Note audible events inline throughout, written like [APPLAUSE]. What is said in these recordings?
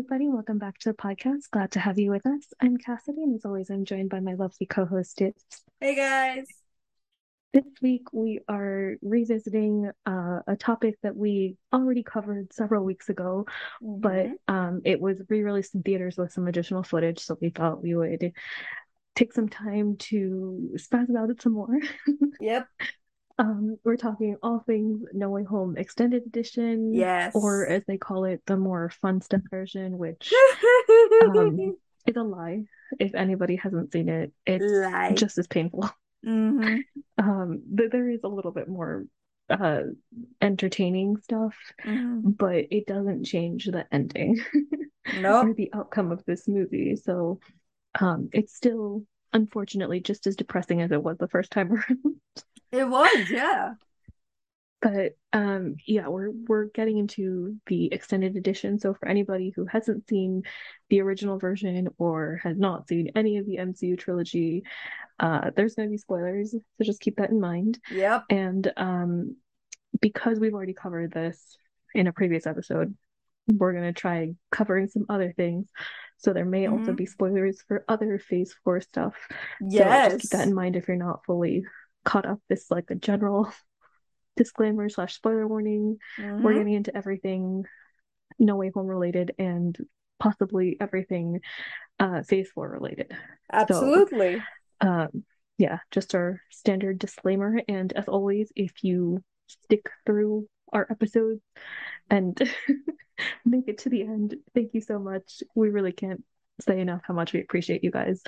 Everybody, welcome back to the podcast. Glad to have you with us. I'm Cassidy, and as always, I'm joined by my lovely co-host Dips. Hey guys. This week we are revisiting uh, a topic that we already covered several weeks ago, Mm-hmm. but um, it was re-released in theaters with some additional footage, so we thought we would take some time to spaz about it some more. [LAUGHS] Yep. Um, we're talking all things No Way Home Extended Edition, Yes. or as they call it, the more fun stuff version, which um, [LAUGHS] is a lie. If anybody hasn't seen it, it's Lie. just as painful. [LAUGHS] hmm Um, but there is a little bit more uh entertaining stuff, hmm but it doesn't change the ending [LAUGHS] or Nope. the outcome of this movie. So um it's still unfortunately just as depressing as it was the first time around. It was, yeah. But um yeah, we're we're getting into the extended edition. So for anybody who hasn't seen the original version or has not seen any of the MCU trilogy, uh there's gonna be spoilers, so just keep that in mind. Yep. And um because we've already covered this in a previous episode, we're gonna try covering some other things. So there may also Mhm. be spoilers for other phase four stuff. Yes. So just keep that in mind if you're not fully caught up. This like a general [LAUGHS] disclaimer slash spoiler warning. We're Mhm. getting into everything No Way Home related and possibly everything uh phase four related. Absolutely. Um yeah, just our standard disclaimer. And as always, if you stick through our episodes and [LAUGHS] make it to the end, thank you so much. We really can't say enough how much we appreciate you guys.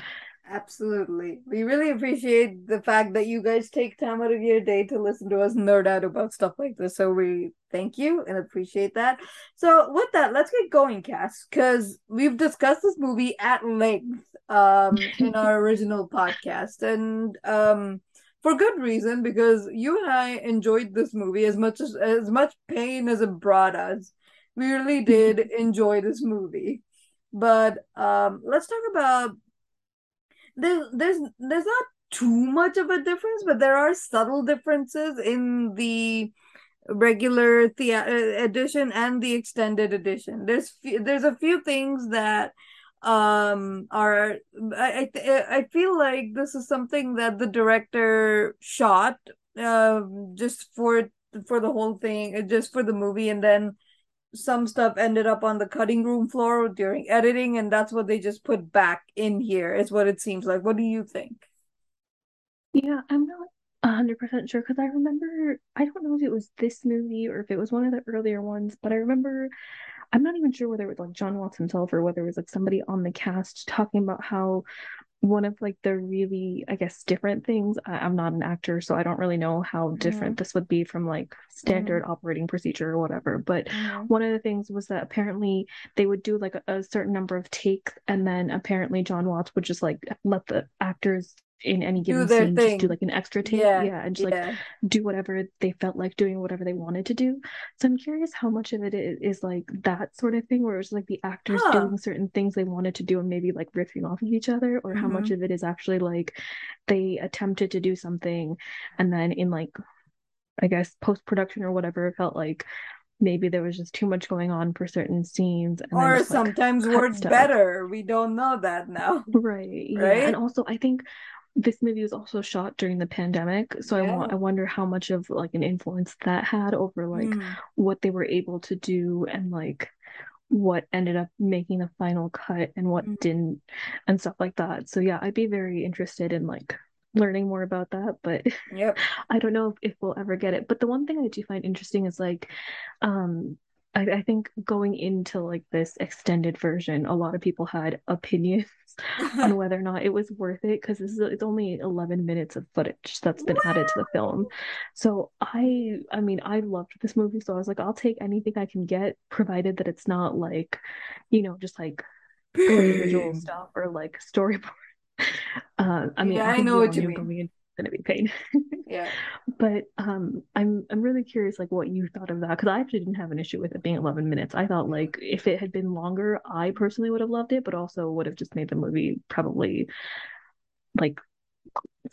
Absolutely. We really appreciate the fact that you guys take time out of your day to listen to us nerd out about stuff like this. So we thank you and appreciate that. So with that, let's get going, Cass, because we've discussed this movie at length um in [LAUGHS] our original podcast. And um for good reason, because you and I enjoyed this movie as much as as much pain as it brought us. We really [LAUGHS] did enjoy this movie. But um let's talk about there's there's there's not too much of a difference, but there are subtle differences in the regular the edition and the extended edition. There's there's a few things that um are I I, I feel like this is something that the director shot uh, just for for the whole thing, just for the movie, and then some stuff ended up on the cutting room floor during editing, and that's what they just put back in here, is what it seems like. What do you think? Yeah, I'm not a hundred percent sure because I remember I don't know if it was this movie or if it was one of the earlier ones, but I remember I'm not even sure whether it was like Jon Watts himself or whether it was like somebody on the cast talking about how one of like the really, I guess, different things. I, I'm not an actor, so I don't really know how different this would be from like standard operating procedure or whatever. But Mhm. one of the things was that apparently they would do like a, a certain number of takes, and then apparently Jon Watts would just like let the actors in any given scene just do like an extra take, Yeah, yeah, and just like do whatever they felt like doing, whatever they wanted to do. So I'm curious how much of it is, is like that sort of thing, where it's like the actors Huh. doing certain things they wanted to do and maybe like riffing off of each other, or how much Mhm. of it is actually like they attempted to do something and then in like I guess post production or whatever it felt like maybe there was just too much going on for certain scenes and Or just sometimes cut works better. We don't know that now. Right. Yeah. Right? And also I think this movie was also shot during the pandemic, so I want Yeah. I wonder how much of like an influence that had over like Mm. what they were able to do and like what ended up making the final cut and what Mhm. didn't and stuff like that. So yeah, I'd be very interested in like learning more about that, but Yep. [LAUGHS] I don't know if, if we'll ever get it. But the one thing I do find interesting is like um I, I think going into like this extended version, a lot of people had [LAUGHS] opinions on [LAUGHS] whether or not it was worth it because this is it's only 11 minutes of footage that's been added to the film. So I I mean I loved this movie so I was like I'll take anything I can get provided that it's not like you know just like [LAUGHS] gory visual stuff or like storyboard. Uh I mean Yeah, I I know what you mean. Going gonna be pain. [LAUGHS] Yeah. But um I'm I'm really curious like what you thought of that because I actually didn't have an issue with it being 11 minutes. I thought like if it had been longer, I personally would have loved it, but also would have just made the movie probably like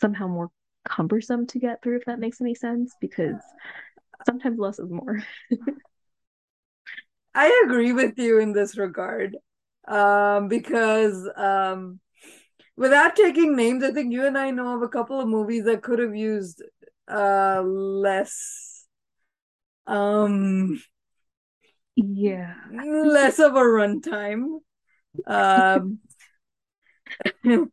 somehow more cumbersome to get through if that makes any sense because sometimes less is more. [LAUGHS] I agree with you in this regard. Um, because um without taking names, I think you and I know of a couple of movies that could have used uh less um yeah less of a runtime. Um [LAUGHS]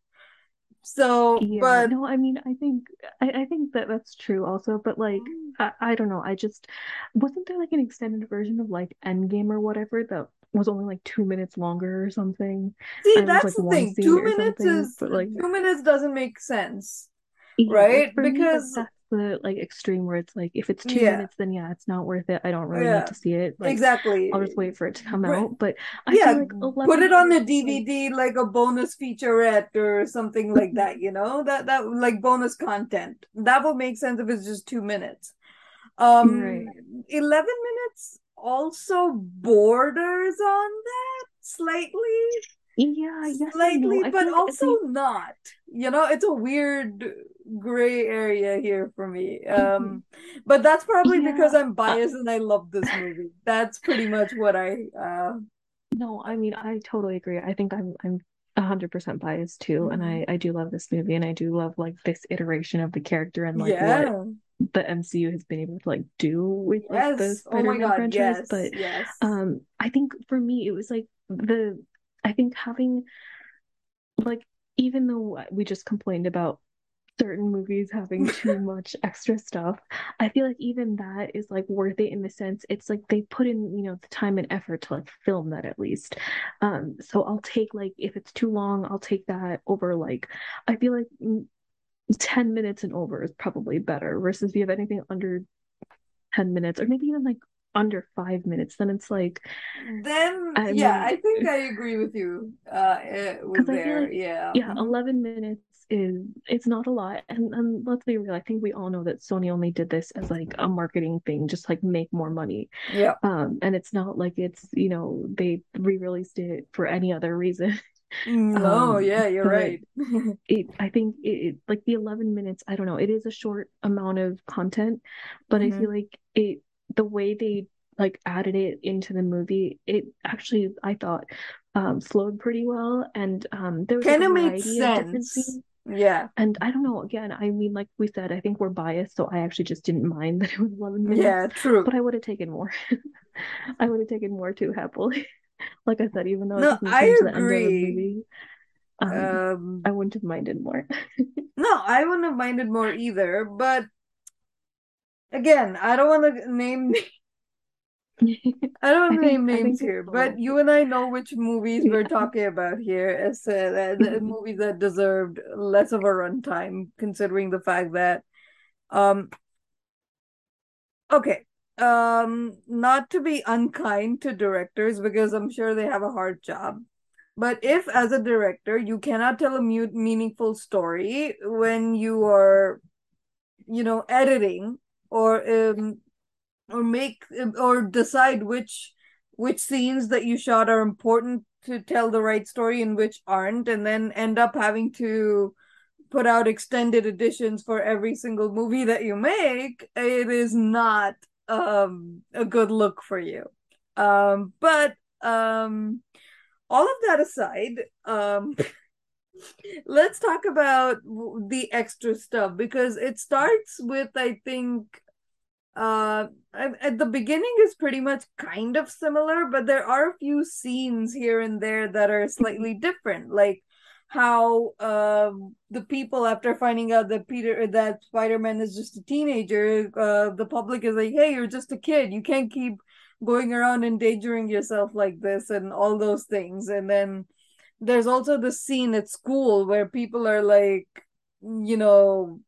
so yeah but no i mean i think I, I think that that's true also but like I, I don't know i just wasn't there like an extended version of like endgame or whatever that was only like two minutes longer or something see and was that's like the thing. Two minutes is but like two minutes doesn't make sense, yeah right? for me like Because that's the like extreme where it's like if it's two yeah, minutes then yeah it's not worth it i don't really need to see it like exactly. i'll just wait for it to come Right. out but i Yeah, like put it on the DVD like a bonus featurette or something like that, you know? That that like bonus content. That would make sense if it's just 2 minutes. Um right 11 minutes also borders on that slightly, yeah yes no slightly, but also not. You know, it's a weird gray area here for me. Um but that's probably because I'm biased and I love this movie. That's pretty much what I uh No, I mean, I totally agree. I think I'm I'm a hundred percent biased too, and. I I do love this movie, and I do love like this iteration of the character and like what Yeah. The MCU has been able to like do with like the Yes. Oh my Spider-Man God. franchise. Yes. But Yes. um, I think for me it was like the I think having like even though we just complained about certain movies having [LAUGHS] too much extra stuff. I feel like even that is like worth it in the sense it's like they put in, you know, the time and effort to like film that at least. Um, so I'll take like if it's too long, I'll take that over like I feel like 10 minutes and over is probably better versus if you have anything under 10 minutes or maybe even like under five minutes, then it's like Then, I yeah, mean I think I agree with you uh eh, with because I feel there. like Yeah. yeah, hmm 11 minutes is it's not a lot and and let's be real, I think we all know that Sony only did this as like a marketing thing, just like make more money. Yeah. Um and it's not like it's, you know, they re-released it for any other reason. [LAUGHS] No, Um yeah, you're right. [LAUGHS] it I think it, it like the 11 minutes, I don't know, it is a short amount of content, but I hmm feel like it the way they like added it into the movie, it actually I thought um flowed pretty well and um there was Kind of made variety of different sense. Yeah. And I don't know, again, I mean like we said, I think we're biased, so I actually just didn't mind [LAUGHS] that it was 11 minutes, Yeah, true. but I would have taken more. [LAUGHS] I would have taken more too happily. [LAUGHS] Like I said, even though No, I change the end of the agree. movie, um Um, I wouldn't have minded more. [LAUGHS] no, I wouldn't have minded more either, but again, I don't want to name [LAUGHS] I don't want to name names here, but you and I know which movies we're talking about here as uh, the, movies that deserved less of a runtime, considering the fact that um okay um not to be unkind to directors because I'm sure they have a hard job. But if as a director you cannot tell a mu- meaningful story when you are, you know, editing or um or make or decide which which scenes that you shot are important to tell the right story and which aren't and then end up having to put out extended editions for every single movie that you make it is not um a good look for you. Um but um all of that aside um [LAUGHS] let's talk about the extra stuff because it starts with i think uh at the beginning is pretty much kind of similar but there are a few scenes here and there that are slightly different. Like how um the people after finding out that peter that spider-man is just a teenager uh the public is like hey you're just a kid you can't keep going around endangering yourself like this and all those things and then there's also the scene at school where people are like you know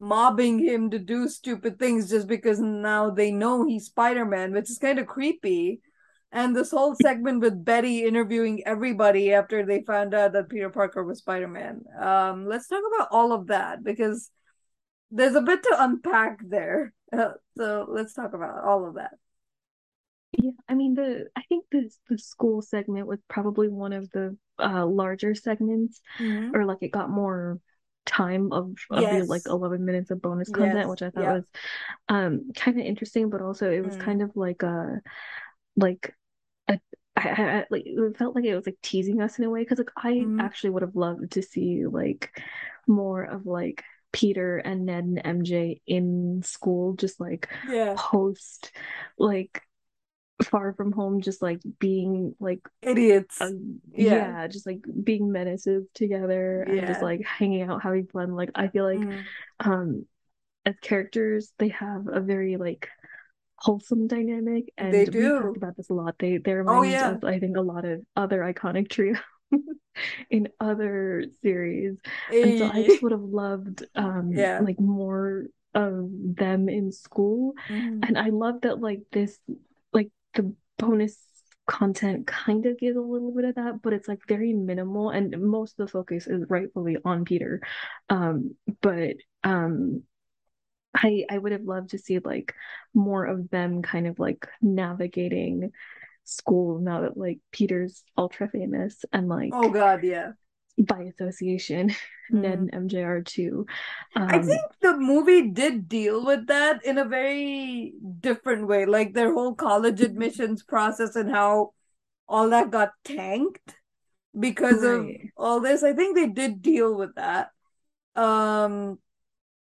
mobbing him to do stupid things just because now they know he's Spider-Man, which is kind of creepy. And this whole segment with Betty interviewing everybody after they found out that Peter Parker was Spider-Man. Um, let's talk about all of that because there's a bit to unpack there. Uh, so let's talk about all of that. Yeah, I mean the I think the the school segment was probably one of the uh larger segments Mm-hmm. or like it got more time of of the like 11 minutes of bonus content, Yes. which I thought Yep. was um kind of interesting, but also it was Mm. kind of like a like I, I like it felt like it was like teasing us in a way because like I Mhm. actually would have loved to see like more of like Peter and Ned and MJ in school, just like Yeah. post like Far From Home, just like being like Idiots. uh, Yeah. yeah, just like being menaces together and just like hanging out, having fun. Like I feel like Mhm. um as characters, they have a very like wholesome dynamic, They and we've talked about this a lot. They they Oh yeah. I think a lot of other iconic trios [LAUGHS] in other series, and so I Eh, just would have loved um Yeah. like more of them in school, Mhm. and I love that like this like the bonus content kind of gives a little bit of that, but it's like very minimal, and most of the focus is rightfully on Peter, um, but um. I I would have loved to see like more of them kind of like navigating school now that like Peter's ultra famous and like Oh God, yeah. by association [LAUGHS] Ned Mhm. and MJ are too. I Um think the movie did deal with that in a very different way, like their whole college admissions process and how all that got tanked because of all this. I think they did deal with that. Um,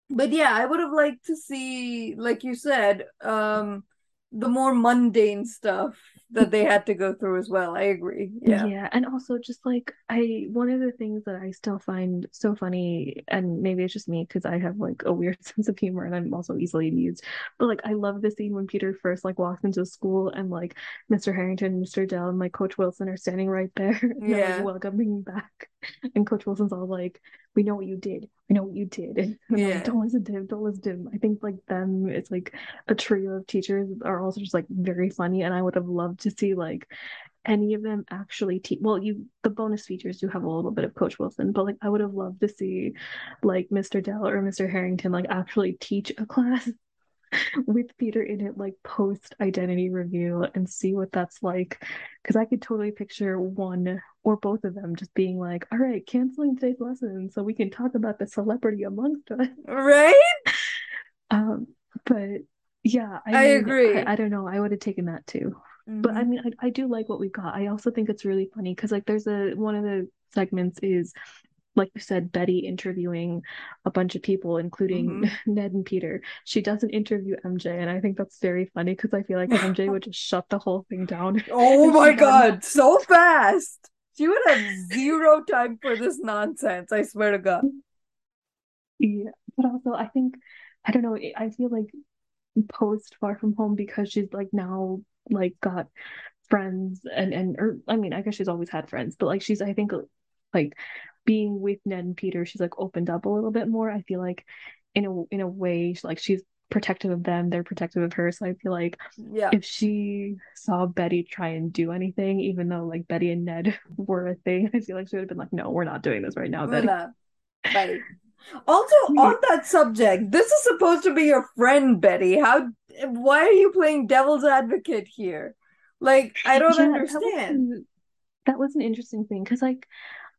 but yeah, I would have liked to see, like you said, um, the more mundane stuff that they had to go through as well. I agree. Yeah. Yeah, and also just like I one of the things that I still find so funny, and maybe it's just me because I have like a weird [LAUGHS] sense of humor and I'm also easily amused. But like I love the scene when Peter first like walks into school and like Mr. Harrington, Mr. Dell, and like Coach Wilson are standing right there [LAUGHS] they're like Yeah. welcoming back. [LAUGHS] And Coach Wilson's all like, We know what you did. We know what you did. And I'm like, Yeah. don't listen to him, don't listen to him. I think like them, it's like a trio of teachers are also just like very funny, and I would have loved to see like any of them actually teach well you the bonus features do have a little bit of coach wilson but like i would have loved to see like mr dell or mr harrington like actually teach a class [LAUGHS] with peter in it like post identity review and see what that's like because i could totally picture one or both of them just being like all right canceling today's lesson so we can talk about the celebrity amongst us Right? [LAUGHS] um but yeah i I mean agree. I, I don't know i would have taken that too but I Mhm. mean, I, I do like what we've got. I also think it's really funny because like there's a one of the segments is like you said, Betty interviewing a bunch of people, including Mhm. [LAUGHS] Ned and Peter. She doesn't interview MJ, and I think that's very funny because I feel like MJ would [LAUGHS] just shut the whole thing down. [LAUGHS] Oh my God, so fast. She would have zero time for this nonsense, I swear to God. Yeah, but also I think I don't know. I feel like post Far From Home because she's like now like got friends and and or I mean I guess she's always had friends, but like she's I think like being with Ned and Peter, she's like opened up a little bit more. I feel like in a in a way like she's protective of them, they're protective of her. So I feel like Yeah. if she saw Betty try and do anything, even though like Betty and Ned [LAUGHS] were a thing, I feel like she would have been like, no, we're not doing this right now, Betty. not. Betty. Also, [LAUGHS] on that subject, this is supposed to be your friend, Betty. How, why are you playing devil's advocate here? Like, I don't Yeah, that understand. was that was an interesting thing because like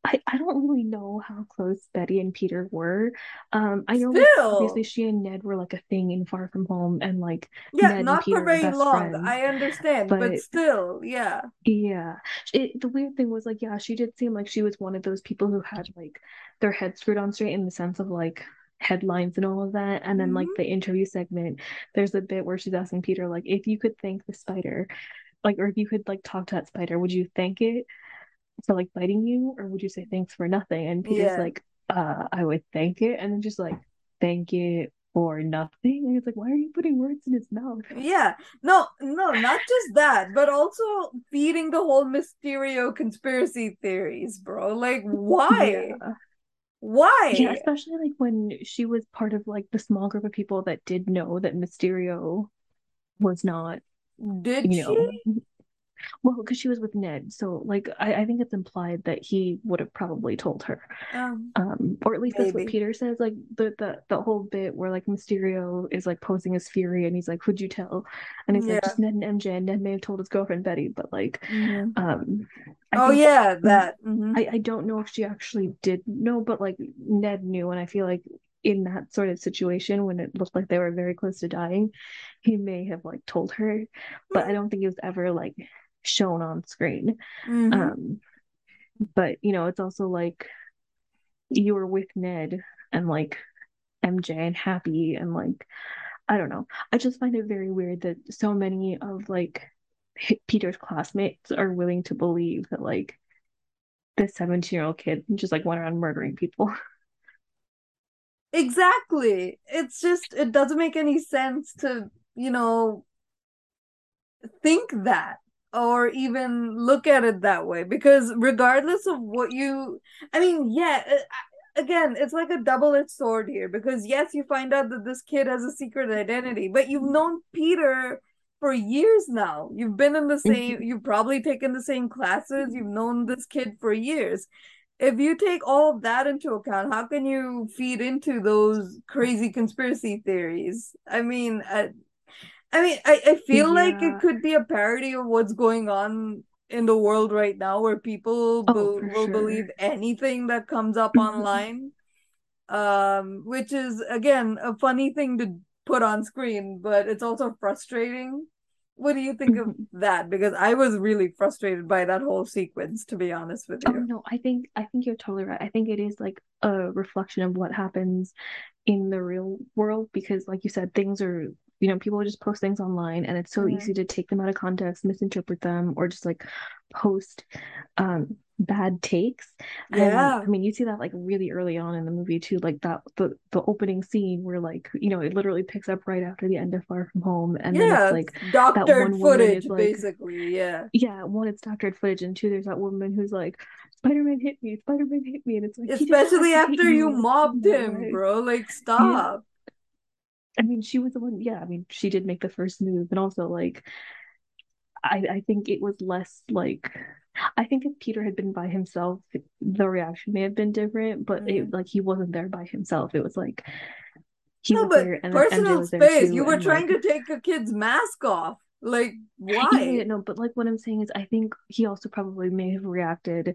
I, I don't really know how close Betty and Peter were. Um, I know like obviously she and Ned were like a thing in Far From Home, and like yeah, Ned not for very long. friends. I understand, but But still, yeah. yeah, it, the weird thing was like yeah, she did seem like she was one of those people who had like their head screwed on straight in the sense of like headlines and all of that. And then like Mhm. the interview segment, there's a bit where she's asking Peter like if you could thank the spider, like or if you could like talk to that spider, would you thank it? For like biting you, or would you say thanks for nothing? And Peter's Yeah. like, uh, I would thank it, and then just like thank it for nothing. And it's like, why are you putting words in his mouth? Yeah, no, no, not just that, but also feeding the whole Mysterio conspiracy theories, bro. Like, why? Yeah. Why? Yeah, especially like when she was part of like the small group of people that did know that Mysterio was not, Did you she? Well, because she was with Ned. So like I, I think it's implied that he would have probably told her. Um, Um, or at least that's what. Peter says. Like the the the whole bit where like Mysterio is like posing his fury, and he's like, "Who'd you tell?" And he's Yeah. like, "Just Ned and MJ." And Ned may have told his girlfriend Betty, but like, Mhm. um, I Oh yeah, that. Mhm. I I don't know if she actually did know, but like Ned knew, and I feel like in that sort of situation when it looked like they were very close to dying, he may have like told her, but I don't think it was ever like shown on screen. Mhm. Um, but you know, it's also like you were with Ned and like MJ and Happy and like I don't know. I just find it very weird that so many of like Peter's classmates are willing to believe that like this 17 year old kid just like went around murdering people. [LAUGHS] Exactly. It's just it doesn't make any sense to, you know, think that or even look at it that way because regardless of what you I mean, yeah, uh, again, it's like a double-edged sword here because yes, you find out that this kid has a secret identity, but you've known Peter for years now. You've been in the same, you've probably taken the same classes, you've known this kid for years. If you take all of that into account, how can you feed into those crazy conspiracy theories? I mean, I, I mean, I, I feel like it could be a parody of what's going on in the world right now, where people Oh, be- will sure. believe anything that comes up [LAUGHS] online. Um, which is again a funny thing to put on screen, but it's also frustrating. What do you think of Mhm. that? Because I was really frustrated by that whole sequence, to be honest with Oh you. no, I think I think you're totally right. I think it is like a reflection of what happens in the real world because like you said, things are, you know, people just post things online and it's so Mhm. easy to take them out of context, misinterpret them, or just like post um bad takes. And Yeah. I mean, you see that like really early on in the movie too, like that the the opening scene where like, you know, it literally picks up right after the end of Far From Home and then Yeah, it's like it's that doctored footage, is like basically. Yeah. yeah, one, it's doctored footage, and two, there's that woman who's like, Spider-Man hit me, Spider-Man hit me, and it's like he didn't have Especially after you. Like, mobbed him, bro. Like, Yeah. I mean, she was the one, yeah, I mean, she did make the first move, and also like I I think it was less like I think if Peter had been by himself, the reaction may have been different, but Mhm. it like he wasn't there by himself. It was like he No, but there personal space. too, You were trying like to take a kid's mask off. Like, Yeah, yeah, why? no, but like what I'm saying is I think he also probably may have reacted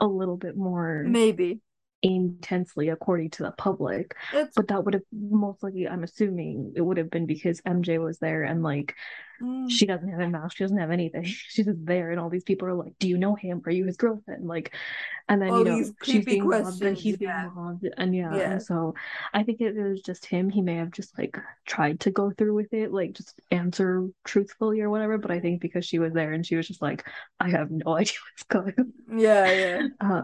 a little bit more Maybe. Intensely according to the public. It's But that would have most likely, I'm assuming, it would have been because MJ was there and like mm, she doesn't have a mask, she doesn't have anything. [LAUGHS] She's just there, and all these people are like, "Do you know him? Are you his girlfriend?" Like, and then all you know she's being then questions. he's being Yeah. mobbed, and yeah, Yeah. and so I think it was just him, he may have just like tried to go through with it, like just answer truthfully or whatever. But I think because she was there and she was just like, "I have no [LAUGHS] idea what's going on." Yeah, yeah. Uh,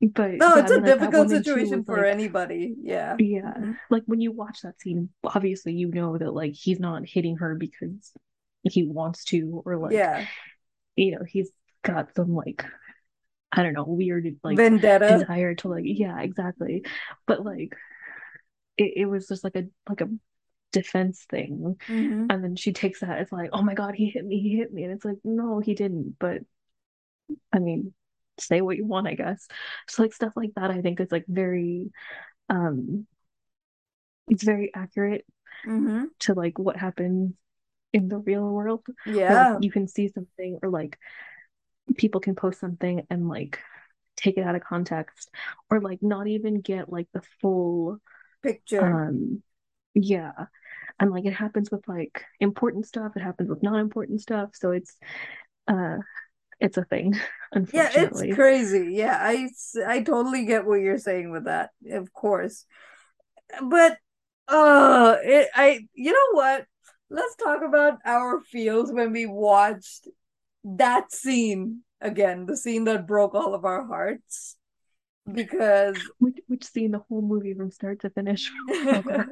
but No, yeah, it's a like difficult situation for like, anybody. Yeah. yeah, like when you watch that scene, obviously you know that like he's not hitting her because he wants to or like Yeah. you know he's got some like I don't know weird like Vendetta. desire to like yeah exactly but like it, it was just like a like a defense thing hmm and then she takes that it's like oh my god he hit me he hit me and it's like no he didn't but I mean say what you want I guess. So like stuff like that I think is like very um it's very accurate hmm to like what happens in the real world. Where like Yeah. you can see something or like people can post something and like take it out of context or like not even get like the full Picture. um yeah. And like it happens with like important stuff it happens with non-important stuff. So it's uh it's a thing [LAUGHS] Yeah, it's crazy. Yeah, i i totally get what you're saying with that. Of course. But uh it I you know what? Let's talk about our feels when we watched that scene again, the scene that broke all of our hearts. Because [LAUGHS] which, which scene the whole movie from start to finish [LAUGHS] broke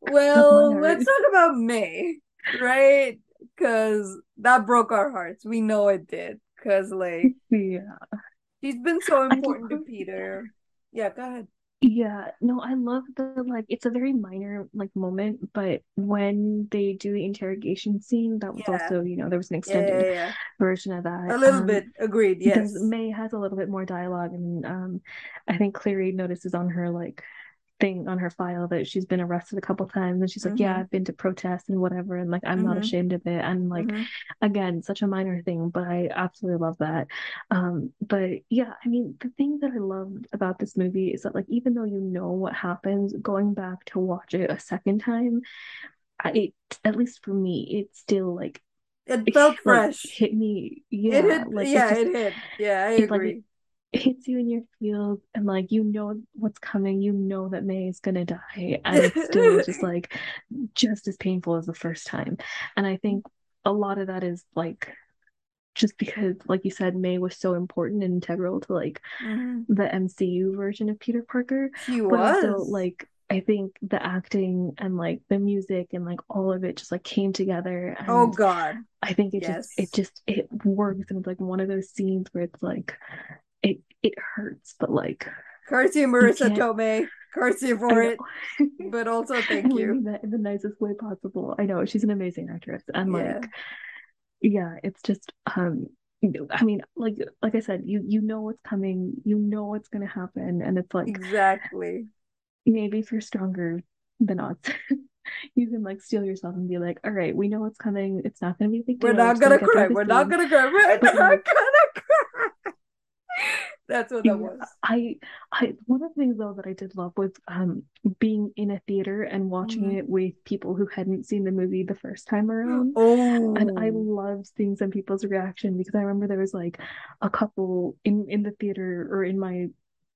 well, let's talk about May, right? Because that broke our hearts. We know it did. Because like [LAUGHS] yeah she's been so important to Peter. Yeah, go ahead. Yeah, no, I love the like it's a very minor like moment, but when they do the interrogation scene, that was Yeah. also, you know, there was an Yeah, yeah, extended yeah. version of that. A little Um bit agreed, yes. May has a little bit more dialogue and um I think Cleary notices on her like thing on her file that she's been arrested a couple times and she's like, Yeah, Mm-hmm. I've been to protest and whatever and like I'm not Mm-hmm. ashamed of it and like Mm-hmm. again such a minor thing but i absolutely love that um but yeah i mean the thing that i loved about this movie is that like even though you know what happens going back to watch it a second time I, it at least for me it still like it felt like, fresh. hit me. Yeah, it hit, like yeah, just, it hit. Yeah, I it's agree. it hits you in your feels, and like you know what's coming. You know that May is gonna die, and it's still [LAUGHS] just like just as painful as the first time. And I think a lot of that is like just because, like you said, May was so important and integral to like Mhm. the MCU version of Peter Parker, She but also like I think the acting and like the music and like all of it just like came together Oh God. I think it just it just it works and it's like one of those scenes where it's like it it hurts but like Curse you, you Marisa can't Tomei. Curse you for it. [LAUGHS] But also thank you. that in the nicest way possible. I know she's an amazing actress and Yeah. like yeah, it's just um I mean like like I said, you you know what's coming, you know what's gonna happen and it's like Exactly. maybe if you're stronger than us, [LAUGHS] you can like steel yourself and be like, all right, we know what's coming. It's not gonna be a big We're deal. We're not gonna gonna cry. We're not gonna cry. We're But not like gonna cry. That's what that was. I, I, one of the things though that I did love was um being in a theater and watching Mhm. it with people who hadn't seen the movie the first time around. [GASPS] Oh. And I loved seeing some people's reaction because I remember there was like a couple in in the theater or in my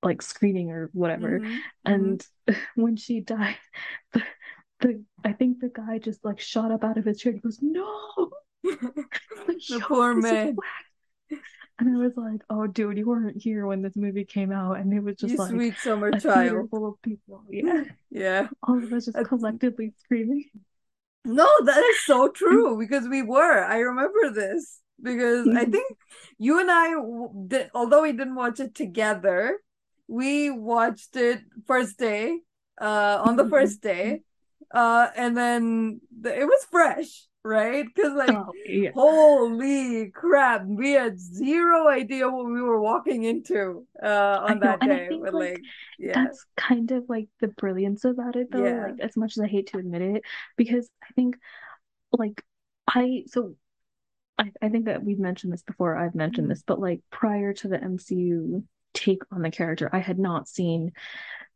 like screening or whatever. Mhm. Mhm. And [LAUGHS] when she died, [LAUGHS] the, the I think the guy just like shot up out of his chair. He goes, "No!" [LAUGHS] Like, The poor man. And I was like, "Oh, dude, you weren't here when this movie came out," and it was You just like sweet summer a child. full of people. [LAUGHS] Yeah, Yeah. all of us just That's- collectively screaming. No, that is so true because we were. I remember this because I think you and I, did, although we didn't watch it together, we watched it first day, uh, on the Mhm. first day, uh, and then the, it was fresh, right? Because like, Oh, yeah. holy crap, we had zero idea what we were walking into, uh, on that day. think But like like, yeah, that's kind of like the brilliance about it though yeah. like as much as i hate to admit it because i think like i so I, I think that we've mentioned this before i've mentioned this but like prior to the mcu take on the character i had not seen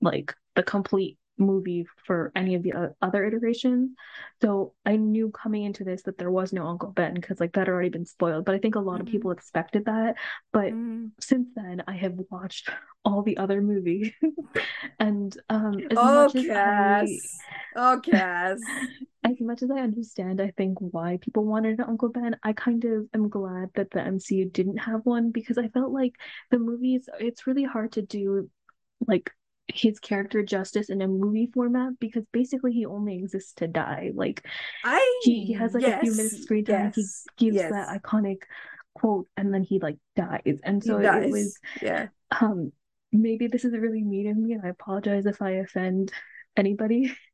like the complete movie for any of the other iterations so i knew coming into this that there was no uncle ben because like that had already been spoiled but i think a lot of Mhm. people expected that but Mhm. since then I have watched all the other movies [LAUGHS] and um as Oh, much as I Cass. Oh, Cass. as much as I understand I think why people wanted an Uncle Ben I kind of am glad that the MCU didn't have one because I felt like the movies it's really hard to do like his character justice in a movie format because basically he only exists to die like I he he has like a few minutes of screen time he yes, gives yes. that iconic quote and then he like dies and He so it was. Yeah. um, maybe this is really mean of me, and I apologize if I offend anybody. [LAUGHS]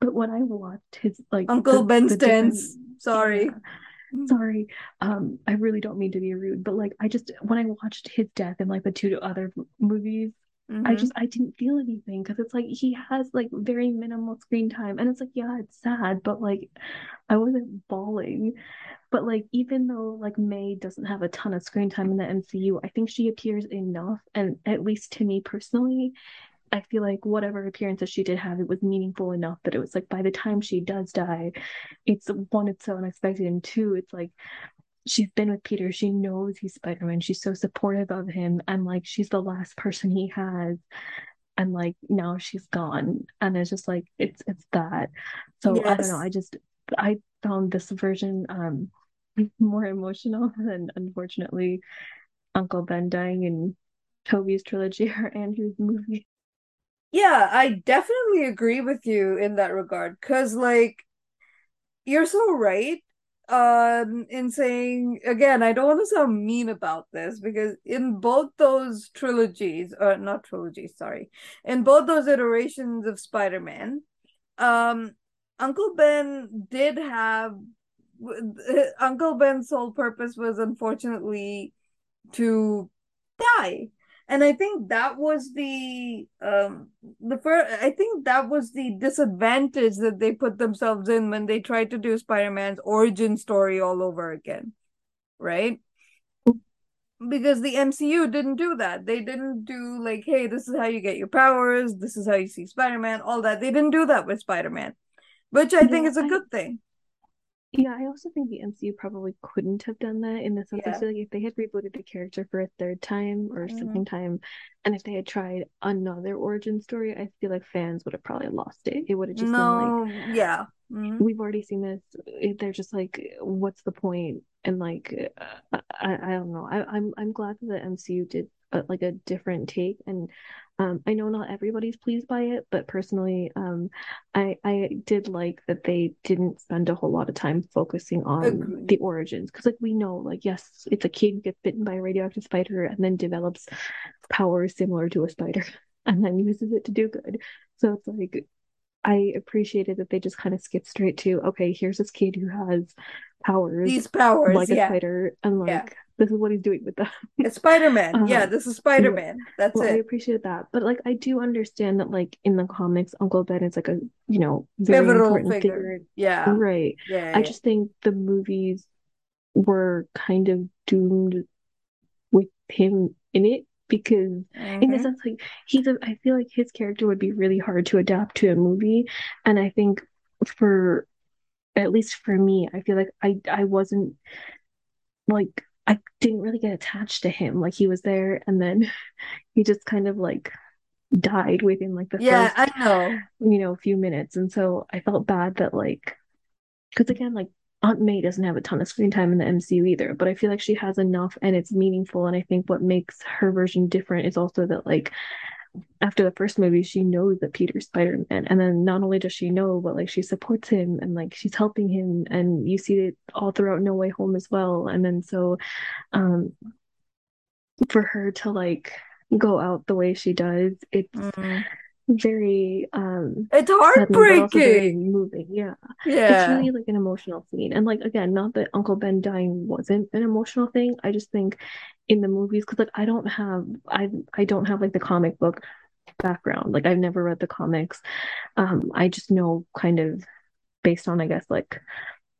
But when I watched his like Uncle the Ben the. Sorry. yeah, sorry, um, I really don't mean to be rude, but like I just when I watched his death in like the two other m- movies, I mm-hmm. just I didn't feel anything because it's like he has like very minimal screen time, and it's like yeah, it's sad, but like I wasn't bawling. But like even though like May doesn't have a ton of screen time in the MCU, I think she appears enough, and at least to me personally, I feel like whatever appearances she did have, it was meaningful enough that it was like by the time she does die, it's one, it's so unexpected, and two, it's like she's been with Peter, she knows he's Spider-Man, she's so supportive of him, and like she's the last person he has, and like now she's gone, and it's just like it's it's that. So I don't know, I just I found this version um [LAUGHS] more emotional than unfortunately Uncle Ben dying in Tobey's trilogy or [LAUGHS] Andrew's movie. Yeah, I definitely agree with you in that regard. Cause like you're so right. Um, in saying again, I don't want to sound mean about this because in both those trilogies, or not trilogies, sorry, in both those iterations of Spider-Man, um, Uncle Ben did have [LAUGHS] Uncle Ben's sole purpose was unfortunately to die. And I think that was the um the first I think that was the disadvantage that they put themselves in when they tried to do Spider-Man's origin story all over again. Right? Because the MCU didn't do that. They didn't do like, hey, this is how you get your powers, this is how you see Spider-Man, all that. They didn't do that with Spider-Man. Which I think is a good thing. Yeah, I also think the MCU probably couldn't have done that in the sense I Yeah. feel like if they had rebooted the character for a third time or Mhm. second time, and if they had tried another origin story, I feel like fans would have probably lost it. It would have just been like, No, yeah. Mhm. we've already seen this. They're just like, what's the point? And like, I, I don't know. I, I'm I'm glad that the MCU did uh like a different take, and um, I know not everybody's pleased by it, but personally, um, I I did like that they didn't spend a whole lot of time focusing on Agreed. the origins, because like we know, like yes, it's a kid who gets bitten by a radioactive spider and then develops powers similar to a spider, [LAUGHS] and then uses it to do good. So it's like I appreciated that they just kind of skipped straight to, okay, here's this kid who has powers These powers, like a spider, and like Yeah. This is what he's doing with them. [LAUGHS] It's Spider-Man. yeah, Uh, this is Spider-Man. That's Well, I appreciate that, but like I do understand that, like in the comics, Uncle Ben is like a you know very Pivotal important figure. figure, Yeah. right? Yeah. I yeah. just think the movies were kind of doomed with him in it because in the Mhm. sense like he's a I feel like his character would be really hard to adapt to a movie and I think for at least for me I feel like I I wasn't like I didn't really get attached to him like he was there and then [LAUGHS] he just kind of like died within like the Yeah, first I know. you know few minutes and so I felt bad that like because again like Aunt May doesn't have a ton of screen time in the MCU either, but I feel like she has enough and it's meaningful. And I think what makes her version different is also that, like, after the first movie, she knows that Peter's Spider Man. And then not only does she know, but like she supports him and like she's helping him. And you see it all throughout No Way Home as well. And then so, um, for her to like go out the way she does, it's Mhm. very, um, It's also very heartbreaking. moving. Yeah. yeah, It's really like an emotional scene. And like again, not that Uncle Ben dying wasn't an emotional thing. I just think in the movies, because like I don't have I I don't have like the comic book background. Like I've never read the comics. Um, I just know kind of based on I guess like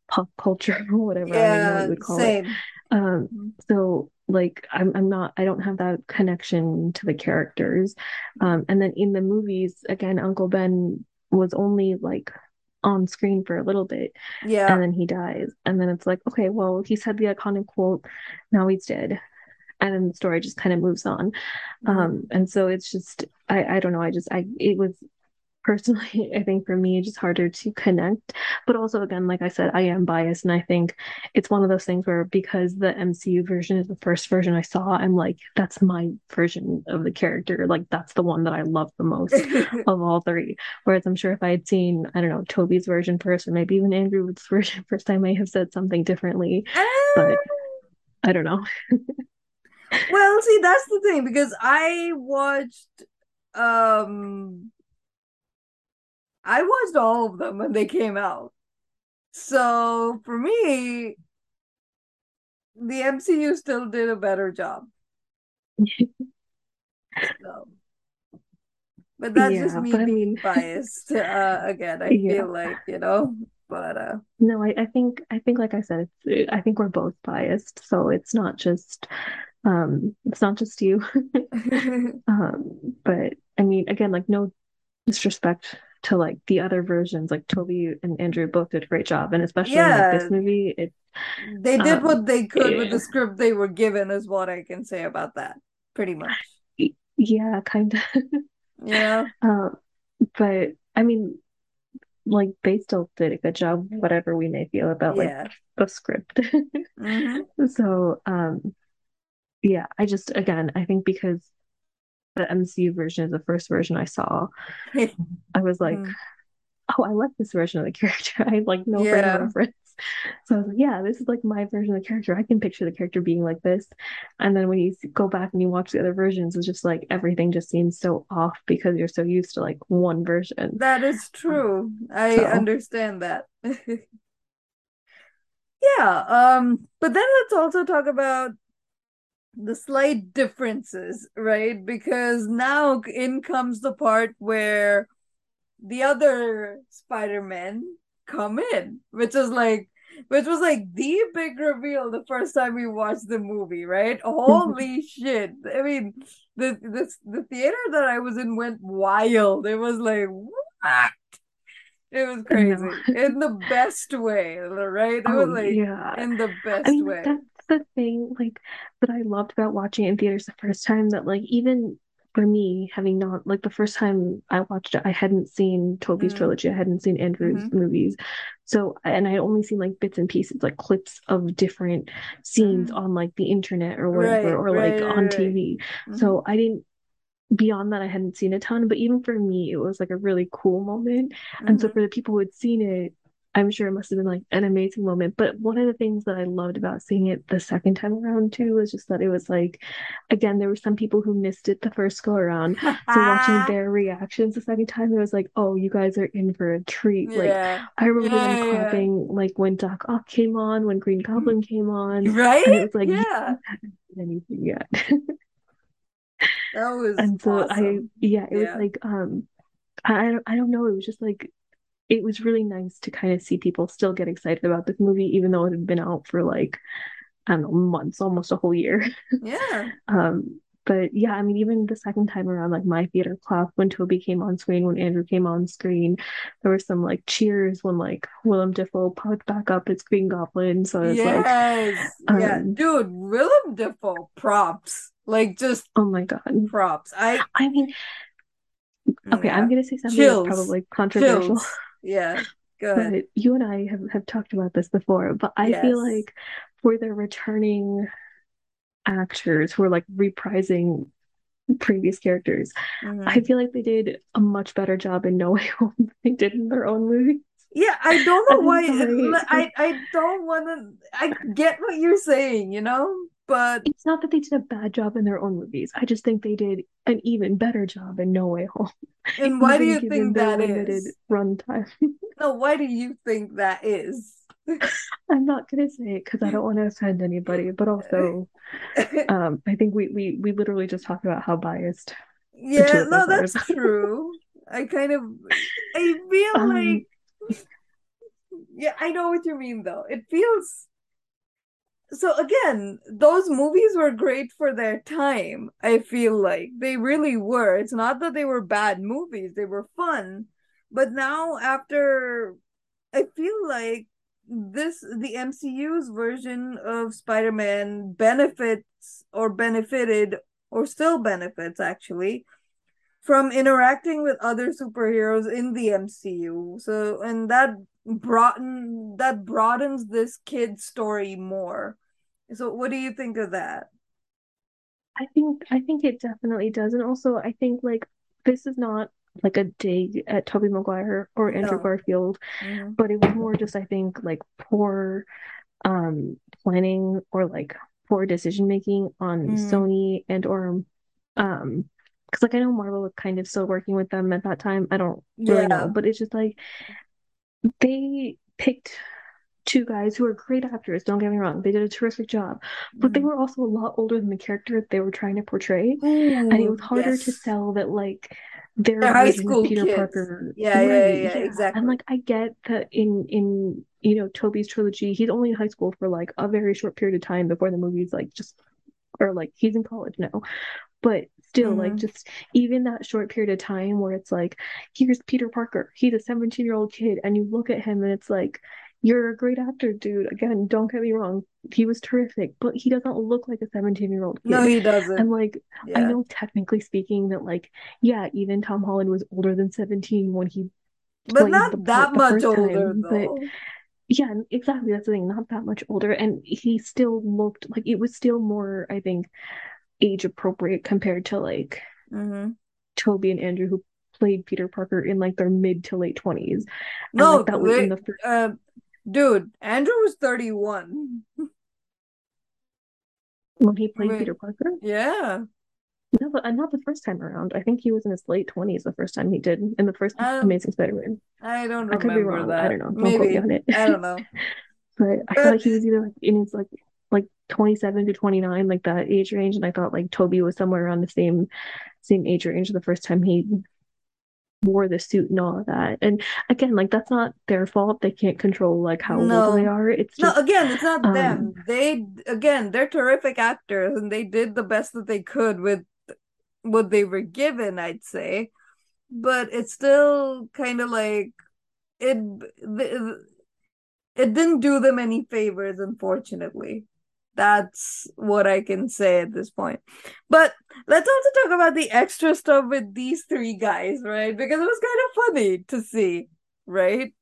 pop culture [LAUGHS] or whatever. I know what you would call it. Um, Mhm. so like I'm I'm not I don't have that connection to the characters. Um, and then in the movies, again, Uncle Ben was only like on screen for a little bit Yeah. and then he dies. And then it's like, okay, well, he said the iconic quote, now he's dead. And then the story just kind of moves on. Mhm. Um, and so it's just I I don't know, I just I it was personally, [LAUGHS] I think for me, it's just harder to connect. But also, again, like I said, I am biased, and I think it's one of those things where because the MCU version is the first version I saw, I'm like, that's my version of the character. Like that's the one that I love the most [LAUGHS] of all three. Whereas I'm sure if I had seen, I don't know, Tobey's version first, or maybe even Andrew Wood's [LAUGHS] version first, I may have said something differently. But Eh, I don't know. Well, see, that's the thing because I watched um I watched all of them when they came out. So for me, the MCU still did a better job. [LAUGHS] So, but that's just me but being [LAUGHS] biased. Uh, again, I yeah. feel like, you know, but uh No, I, I think I think like I said, it's I think we're both biased, so it's not just um it's not just you. [LAUGHS] [LAUGHS] Um, but I mean, again, like no disrespect to like the other versions, like Tobey and Andrew both did a great job, and especially in like this movie, it they did um what they could with the script they were given, is what I can say about that, pretty much. yeah, kind of. [LAUGHS] yeah. Um, but I mean, like they still did a good job, whatever we may feel about like Yeah. the script. hmm So, um, yeah, I just again, I think because the MCU version is the first version I saw, [LAUGHS] I was like, Mm. oh, I like this version of the [LAUGHS] character. I have like no frame of reference. So I was like, yeah, this is like my version of the character. I can picture the character being like this. And then when you go back and you watch the other versions, it's just like everything just seems so off because you're so used to like one version. That is true. I So understand that. [LAUGHS] Yeah, um, but then let's also talk about the slight differences, right? Because now in comes the part where the other Spider-Men come in, which is like which was like the big reveal the first time we watched the movie, right? [LAUGHS] Holy shit. I mean, the the the theater that I was in went wild. It was like, what? It was crazy in the best way, right? It oh, was like yeah. in the best I mean, way. That's [LAUGHS] the thing, like that I loved about watching it in theaters the first time. That like even for me, having not like the first time I watched it, I hadn't seen Tobey's mm. trilogy. I hadn't seen Andrew's mm-hmm. movies. So and I only seen like bits and pieces, like clips of different scenes mm. on like the internet or whatever, right, or right, like on right. TV. Mm-hmm. So I didn't beyond that I hadn't seen a ton, but even for me, it was like a really cool moment. Mm-hmm. And so mm-hmm. for the people who had seen it, I'm sure it must have been like an amazing moment. But one of the things that I loved about seeing it the second time around too was just that it was like, again, there were some people who missed it the first go around. [LAUGHS] so watching their reactions the second time, it was like, oh, you guys are in for a treat. Yeah. Like I remember yeah, them clapping yeah. like when Doc Ock came on, when Green Goblin came on. Right? And it was like, yeah. anything yet. that was [LAUGHS] and so awesome. I yeah, it was like um I I don't know, it was just like it was really nice to kind of see people still get excited about this movie, even though it had been out for like, I don't know, months, almost a whole year. Yeah. [LAUGHS] um, but yeah, I mean, even the second time around, like my theater clap when Tobey came on screen, when Andrew came on screen, there were some like cheers when like Willem Dafoe popped back up as Green Goblin. So it's yes, like, yeah, um, dude, Willem Dafoe props, like just oh my god, props. I, I mean, okay, yeah. I'm gonna say something Chills. that's probably controversial. Chills. Yeah. Good. But you and I have, have talked about this before, but I yes. feel like for the returning actors who are like reprising previous characters, mm-hmm. I feel like they did a much better job in No Way Home than they did in their own movies. Yeah, I don't know [LAUGHS] why. [LAUGHS] I I don't want to. I get what you're saying, you know, but it's not that they did a bad job in their own movies. I just think they did an even better job in No Way Home. And [LAUGHS] why do you think that is? Runtime. [LAUGHS] no, why do you think that is? [LAUGHS] I'm not gonna say it because I don't want to offend anybody, but also, um, I think we we we literally just talked about how biased. Yeah, no, that's true. I kind of, I feel um, like, yeah, I know what you mean though. It feels so again those movies were great for their time i feel like. They really were. It's not that they were bad movies. They were fun. But now after i feel like this the mcu's version of spider-man benefits or benefited or still benefits actually from interacting with other superheroes in the mcu so and that broaden that broadens this kid's story more. So what do you think of that? I think I think it definitely does. And also I think like this is not like a dig at Tobey Maguire or Andrew no. Garfield, mm-hmm. but it was more just I think like poor um planning or like poor decision making on mm. Sony and or um because like I know Marvel was kind of still working with them at that time. I don't really yeah. know, but it's just like they picked two guys who are great actors. Don't get me wrong; they did a terrific job, but mm. they mm-hmm. were also a lot older than the character they were trying to portray, Ooh, and it was harder yes. to sell that like their high school Peter kids. Parker. Yeah, right, yeah, yeah, yeah, exactly. And like I get that in in you know Tobey's trilogy, he's only in high school for like a very short period of time before the movie's like just or like he's in college now, but still mm-hmm. like just even that short period of time where it's like here's Peter Parker he's a 17 year old kid and you look at him and it's like you're a great actor dude again don't get me wrong he was terrific but he doesn't look like a 17 year old kid no he doesn't and like yeah. I know technically speaking that like yeah even Tom Holland was older than 17 when he but not that much older time, though. But, yeah exactly that's the thing not that much older and he still looked like it was still more i think age appropriate compared to like mm-hmm. Tobey and Andrew who played Peter Parker in like their mid to late twenties. No, like, that was in the first... uh, dude, Andrew was thirty one when he played Wait. Peter Parker. Yeah. No, but uh, not the first time around. I think he was in his late twenties the first time he did in the first um, Amazing Spider-Man. I don't remember I could be wrong. That. I don't know. Don't Maybe. quote me on it. I don't know. [LAUGHS] but I feel like he was either like in his like 27 to 29 like that age range and i thought like tobey was somewhere around the same same age range the first time he wore the suit and all of that. And again like that's not their fault. They can't control like how no. old they are. It's just, no again it's not um, them. They again they're terrific actors and they did the best that they could with what they were given i'd say. But it's still kind of like it it didn't do them any favors, unfortunately. That's what I can say at this point. But let's also talk about the extra stuff with these three guys, right? Because it was kind of funny to see, right?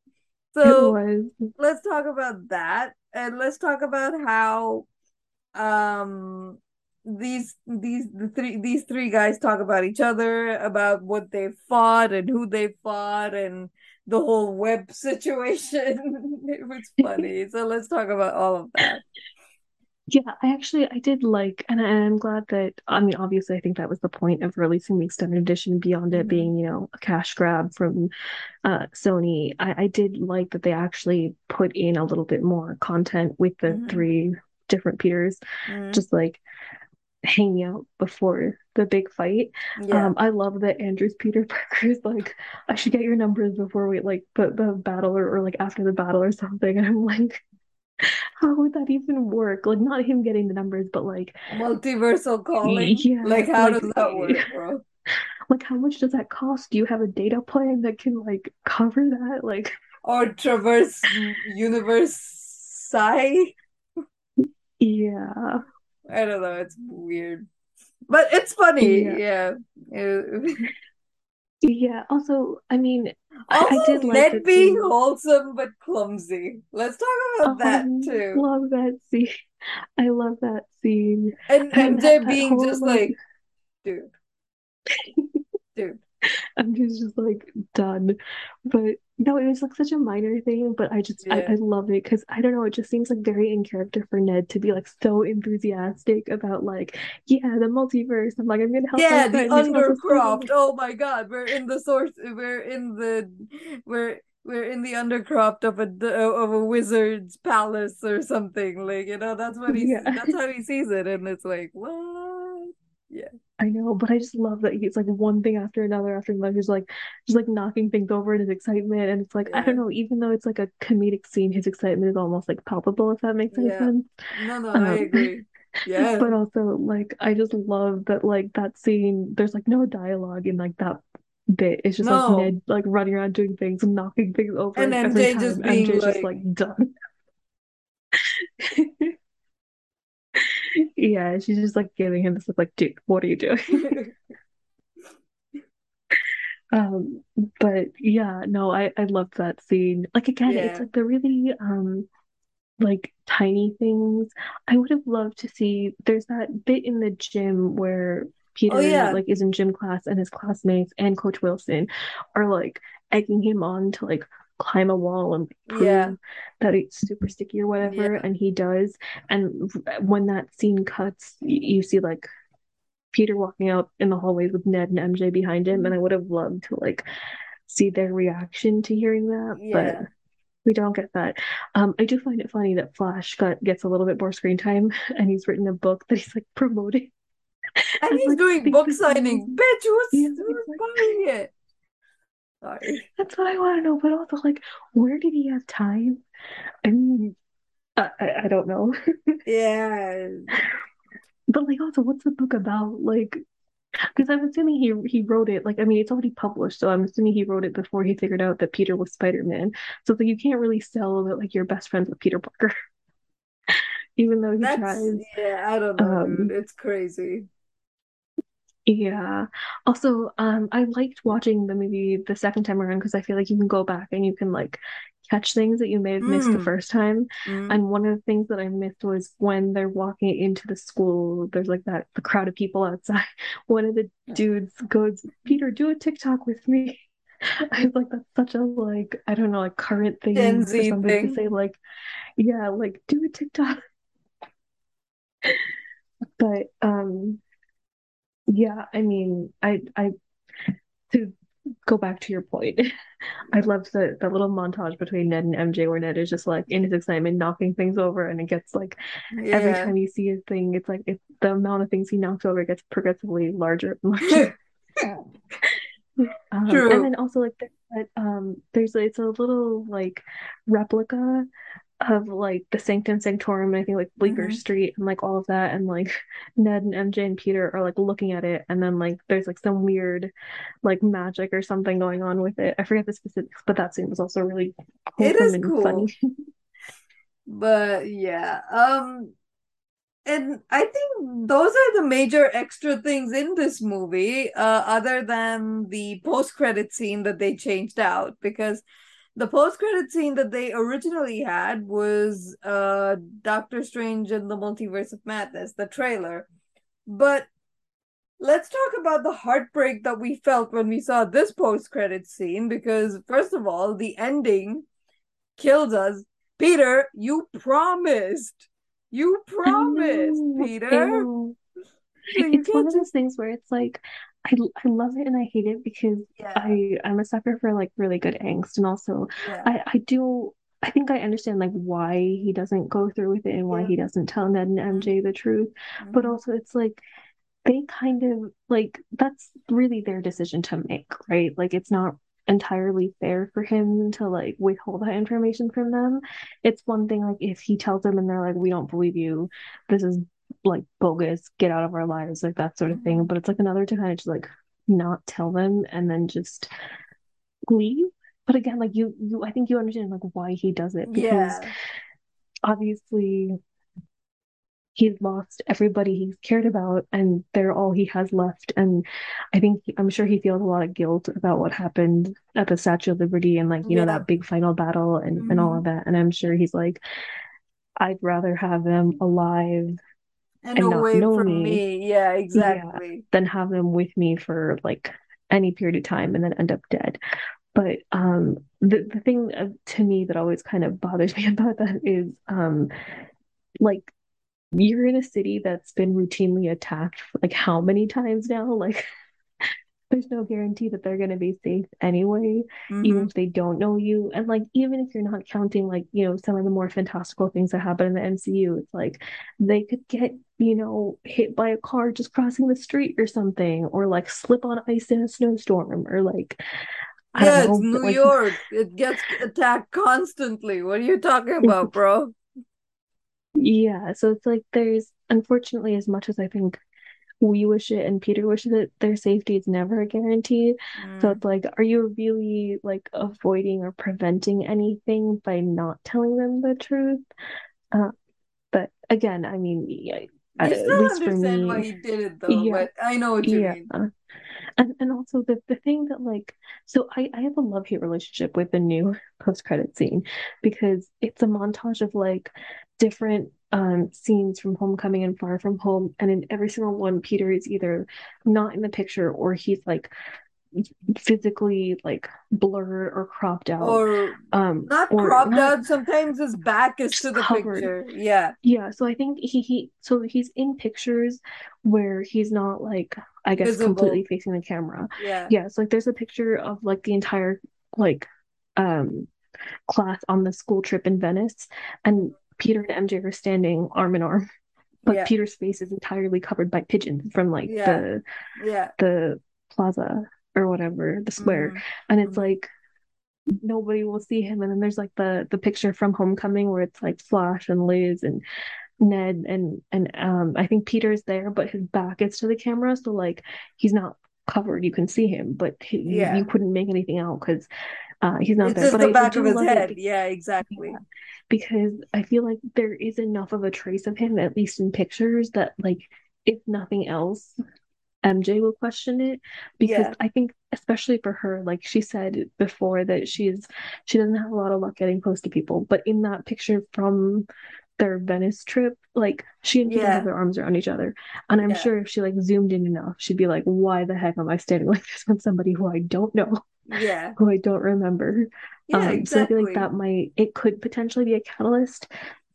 So let's talk about that. And let's talk about how um these these the three these three guys talk about each other, about what they fought and who they fought and the whole web [LAUGHS] situation. [LAUGHS] it was funny. so let's talk about all of that. Yeah, I actually I did like, and I, am glad that I mean, obviously, I think that was the point of releasing the extended edition beyond it mm-hmm. being, you know, a cash grab from uh, Sony. I, I did like that they actually put in a little bit more content with the mm-hmm. three different Peters, mm-hmm. just like hanging out before the big fight. Yeah. Um, I love that Andrew's Peter [LAUGHS] Parker is like, I should get your numbers before we like the, the battle or, or like after the battle or something. [LAUGHS] And I'm like, [LAUGHS] how would that even work? Like not him getting the numbers, but like multiversal calling. Yeah, like how like, does that work, [LAUGHS] bro? Like how much does that cost? Do you have a data plan that can like cover that? Like or traverse universe psi? Yeah. I don't know. It's weird, but it's funny. Yeah. Yeah. [LAUGHS] yeah. Also, I mean, also, I did like Ned being wholesome but clumsy. Let's talk about oh, that too. Love that scene. [LAUGHS] I love that scene. And and MJ being just like, [LAUGHS] dude, dude. [LAUGHS] I'm just, just like done. But no, it was like such a minor thing, but I just yeah. I, I love it because I don't know, it just seems like very in character for Ned to be like so enthusiastic about like, yeah, the multiverse. I'm like, I'm gonna help. Yeah, the undercroft. Oh my god, we're in the source. We're in the we're we're in the undercroft of a of a wizard's palace or something. Like you know, that's what he yeah. that's how [LAUGHS] he sees it, and it's like what? Yeah. I know, but I just love that he's like one thing after another after another. He's like just like knocking things over in his excitement, and it's like yeah. I don't know. Even though it's like a comedic scene, his excitement is almost like palpable. If that makes any yeah. sense. No, no, um, I agree. [LAUGHS] Yeah. But also, like, I just love that like that scene. There's like no dialogue in like that bit. It's just no. like Ned like running around doing things and knocking things over, and then MJ just like... just like done. [LAUGHS] yeah, she's just like giving him this look like, dude, what are you doing? [LAUGHS] um, but yeah, no, I I loved that scene. Like again, yeah. it's like the really um like tiny things. I would have loved to see there's that bit in the gym where Peter oh, yeah. like is in gym class and his classmates and Coach Wilson are like egging him on to like climb a wall and prove yeah. that it's super sticky or whatever, yeah. and he does. And when that scene cuts, you, see like Peter walking out in the hallways with Ned and MJ behind him, and I would have loved to like see their reaction to hearing that, yeah. but we don't get that. Um, I do find it funny that Flash got gets a little bit more screen time, [LAUGHS] and he's written a book that he's like promoting. And [LAUGHS] he's like, doing book signing. Bitch, who's, yeah, who's buying it? Sorry. [LAUGHS] That's what I want to know. But also, like, where did he have time? I mean, I, I, don't know. [LAUGHS] yeah. But like, also, what's the book about? Like, because I'm assuming he he wrote it. Like, I mean, it's already published, so I'm assuming he wrote it before he figured out that Peter was Spider Man. So like, you can't really sell that like you're best friends with Peter Parker, [LAUGHS] even though he That's, tries. Yeah, I don't know. Um, it's crazy. Yeah. Also, um, I liked watching the movie the second time around because I feel like you can go back and you can like catch things that you may have missed the mm. first time. Mm. And one of the things that I missed was when they're walking into the school, there's like that the crowd of people outside. [LAUGHS] One of the dudes goes, Peter, do a TikTok with me. [LAUGHS] I was like, that's such a like, I don't know, like current thing Gen for somebody thing. to say, like, yeah, like do a TikTok. [LAUGHS] But um yeah, I mean, I I to go back to your point, [LAUGHS] I love the the little montage between Ned and MJ where Ned is just like in his excitement knocking things over, and it gets like yeah. every time you see a thing, it's like it, the amount of things he knocks over gets progressively larger [LAUGHS] [LAUGHS] and larger. um, True. And then also like that, um, there's it's a little like replica of like the Sanctum Sanctorum and I think like Bleecker hmm Street and like all of that and like [LAUGHS] Ned and MJ and Peter are like looking at it and then like there's like some weird like magic or something going on with it. I forget the specifics, but that scene was also really It is and funny. [LAUGHS] But yeah. Um and I think those are the major extra things in this movie, uh, other than the post-credit scene that they changed out because the post-credit scene that they originally had was uh Doctor Strange and the Multiverse of Madness, the trailer. But let's talk about the heartbreak that we felt when we saw this post-credit scene because first of all, the ending kills us. Peter, you promised. You promised, Peter. So It's one of those things where it's like I I love it and I hate it because yeah, I I'm a sucker for like really good angst and also yeah. I I do I think I understand like why he doesn't go through with it and why Yeah. he doesn't tell Ned and MJ the truth. But Mm-hmm. also it's like they kind of like that's really their decision to make, right? Like it's not entirely fair for him to like withhold that information from them. It's one thing like if he tells them and they're like, we don't believe you, this is like bogus, get out of our lives, like that sort of thing. Mm-hmm. But it's like another to kind of just like not tell them and then just leave. But again, like you, you, I think you understand like why he does it because Yeah. obviously he's lost everybody he's cared about and they're all he has left and i think i'm sure he feels a lot of guilt about what happened at the statue of liberty and like you know that big final battle and and all Mm-hmm. of that and i'm sure he's like i'd rather have them alive And and away from me me. Yeah, yeah exactly. than have them with me for like any period of time and then end up dead but um the, the thing uh, to me that always kind of bothers [LAUGHS] me about that is um like you're in a city that's been routinely attacked like how many times now? [LAUGHS] Like there's no guarantee that they're going to be safe anyway, Mm-hmm. even if they don't know you. And like even if you're not counting like, you know, some of the more fantastical things that happen in the MCU, it's like they could get, you know, hit by a car just crossing the street or something, or like slip on ice in a snowstorm, or like I Yeah, it's know, New like York. It gets attacked constantly. What are you talking about, bro? [LAUGHS] yeah, so it's like there's unfortunately as much as I think we wish it and Peter wishes it, their safety is never a guarantee. So Mm. it's like, are you really like avoiding or preventing anything by not telling them the truth? Uh, but again, I mean, yeah, You at still least for understand why me, he did it though, yeah, but I know what you yeah. mean. And and also the the thing that like so I I have a love-hate relationship with the new post-credit scene because it's a montage of like different um scenes from Homecoming and Far From Home and in every single one Peter is either not in the picture or he's like physically like blurred or cropped out Or um not or cropped not out. Sometimes his back is to the covered picture. Yeah. yeah, so I think he he so he's in pictures where he's not like I guess completely facing the camera. Yeah. Yeah, so like there's a picture of like the entire like um class on the school trip in Venice and Peter and MJ are standing arm in arm, but Yeah. Peter's face is entirely covered by pigeons from like Yeah. the Yeah. the plaza or whatever, the square. Mm-hmm. And it's Mm-hmm. like nobody will see him and then there's like the the picture from Homecoming where it's like Flash and Liz and Ned and and um I think Peter's there, but his back is to the camera, so like he's not covered. You can see him, but he, you you couldn't make anything out because uh he's not It's there. just But the I, I back of his head. because Yeah, yeah, exactly. because I feel like there is enough of a trace of him, at least in pictures, that like if nothing else, MJ will question it because Yeah. I think especially for her, like she said before that she's she doesn't have a lot of luck getting close to people, but in that picture from their Venice trip, like she and Peter have their arms around each other. And I'm Yeah. sure if she like zoomed in enough, she'd be like, why the heck am I standing [LAUGHS] like this with somebody who I don't know, Yeah. [LAUGHS] who I don't remember? Yeah, Um, so I feel like that might it could potentially be a catalyst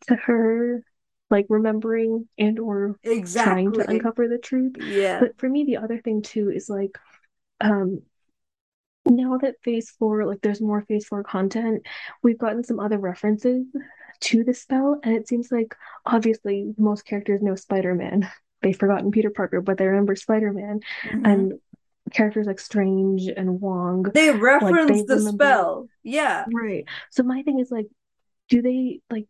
to her like remembering and or exactly. trying to uncover the truth. Yeah. But for me, the other thing too is like, um, now that phase four, like there's more phase four content, we've gotten some other references to the spell, and it seems like obviously most characters know Spider-Man. They've forgotten Peter Parker, but they remember Spider-Man Mm-hmm. and characters like Strange and Wong, They like they reference the spell. Yeah. right. So my thing is like do they like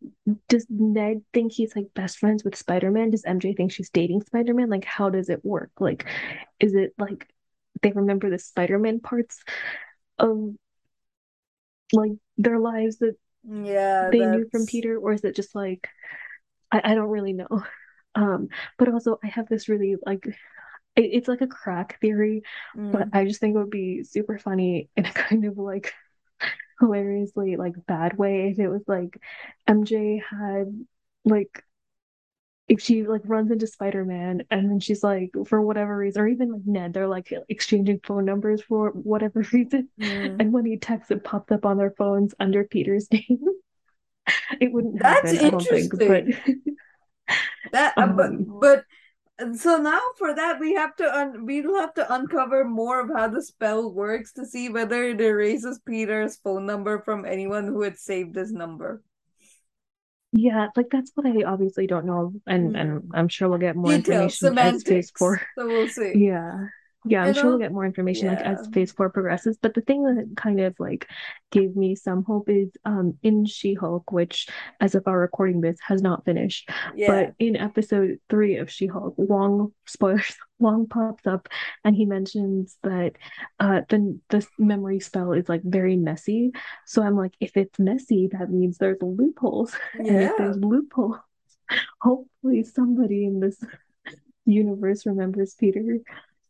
does Ned think he's like best friends with Spider-Man? Does MJ think she's dating Spider-Man? Like how does it work? Like is it like they remember the Spider-Man parts of like their lives that Yeah, they knew from Peter, or is it just like I, I don't really know. [LAUGHS] Um, but also I have this really like it, it's like a crack theory, but mm, I just think it would be super funny in a [LAUGHS] kind of like hilariously like bad way if it was like MJ had like if she like runs into Spider-Man and then she's like for whatever reason or even like Ned they're like exchanging phone numbers for whatever [LAUGHS] reason mm. and when he texts it popped up on their phones under Peter's [LAUGHS] name it wouldn't That's happen I don't think but interesting. That uh, but um but so now for that we have to un- we'll have to uncover more of how the spell works to see whether it erases Peter's phone number from anyone who had saved his number. yeah like that's what I obviously don't know and Mm. and I'm sure we'll get more Details, information semantics. four So we'll see. [LAUGHS] Yeah. Yeah, I'm sure we'll get more information like as phase four progresses. But the thing that kind of like gave me some hope is um in She-Hulk, which as of our recording this has not finished. yeah, But in episode three of She-Hulk, Wong spoilers, [LAUGHS] Wong pops up and he mentions that uh the the memory spell is like very messy. So I'm like, if it's messy, that means there's loopholes. [LAUGHS] And if yeah. there's loopholes, [LAUGHS] hopefully somebody in this universe remembers Peter.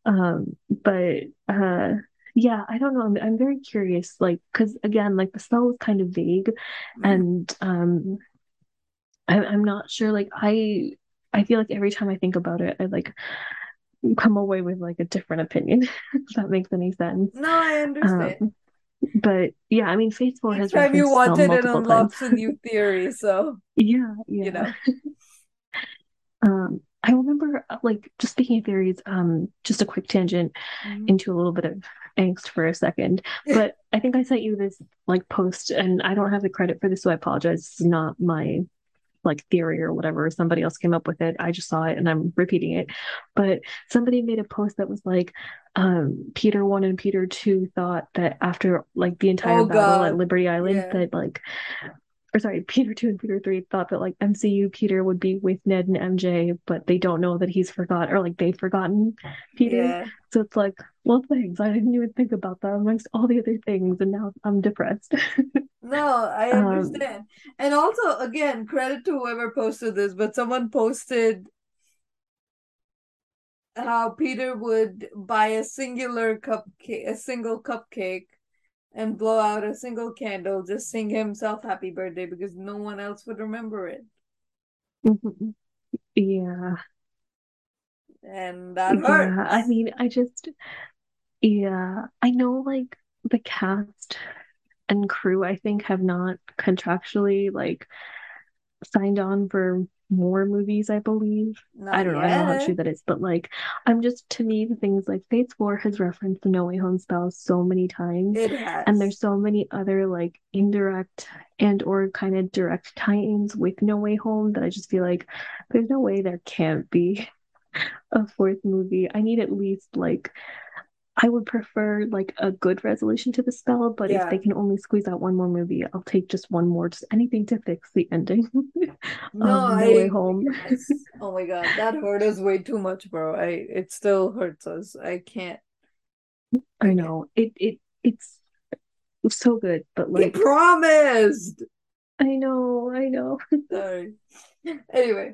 Um, but uh yeah, I don't know. I'm I'm very curious, like, because again, like the spell was kind of vague, Mm. and um, I, I'm not sure. Like, I I feel like every time I think about it, I like come away with like a different opinion, [LAUGHS] if that makes any sense. No, I understand. Um, but yeah, I mean, Each has time you spell it, multiple times. unlocks a new theory. So [LAUGHS] Yeah, you yeah. know, [LAUGHS] Um, I remember, uh, like, just speaking of theories, um, just a quick tangent. Mhm. into a little bit of angst for a second. But I think I sent you this like post, and I don't have the credit for this, so I apologize. It's not my like theory or whatever. Somebody else came up with it. I just saw it and I'm repeating it. But somebody made a post that was like, um, Peter one and Peter two thought that after like the entire oh battle at Liberty Island, yeah, that like or sorry, Peter 2 and Peter 3 thought that like MCU Peter would be with Ned and MJ, but they don't know that he's forgot or like they've forgotten Peter. yeah. So it's like, well, thanks. I didn't even think about that amongst all the other things, and now I'm depressed. [LAUGHS] No, I um, understand. And also, again, credit to whoever posted this, but someone posted how Peter would buy a singular cupcake, a single cupcake, and blow out a single candle, just sing himself happy birthday because no one else would remember it. [LAUGHS] yeah, And that yeah. I mean, I just, yeah, I know like the cast and crew, I think, have not contractually like signed on for more movies, I believe. I don't know. I don't know how true that is, but like, I'm just to me, the things like phase four has referenced the No Way Home spell so many times, It and there's so many other like indirect and or kind of direct tie-ins with No Way Home that I just feel like there's no way there can't be [LAUGHS] a fourth movie. I need at least like I would prefer like a good resolution to the spell, but if they can only squeeze out one more movie, I'll take just one more, just anything to fix the ending [LAUGHS] No, um, of I Way. Home. Yes. Oh my God, [LAUGHS] that hurt us way too much, bro. I it still hurts us. I can't. I I know it it it's so good, but like promised. I know, I know. [LAUGHS] Sorry. Anyway,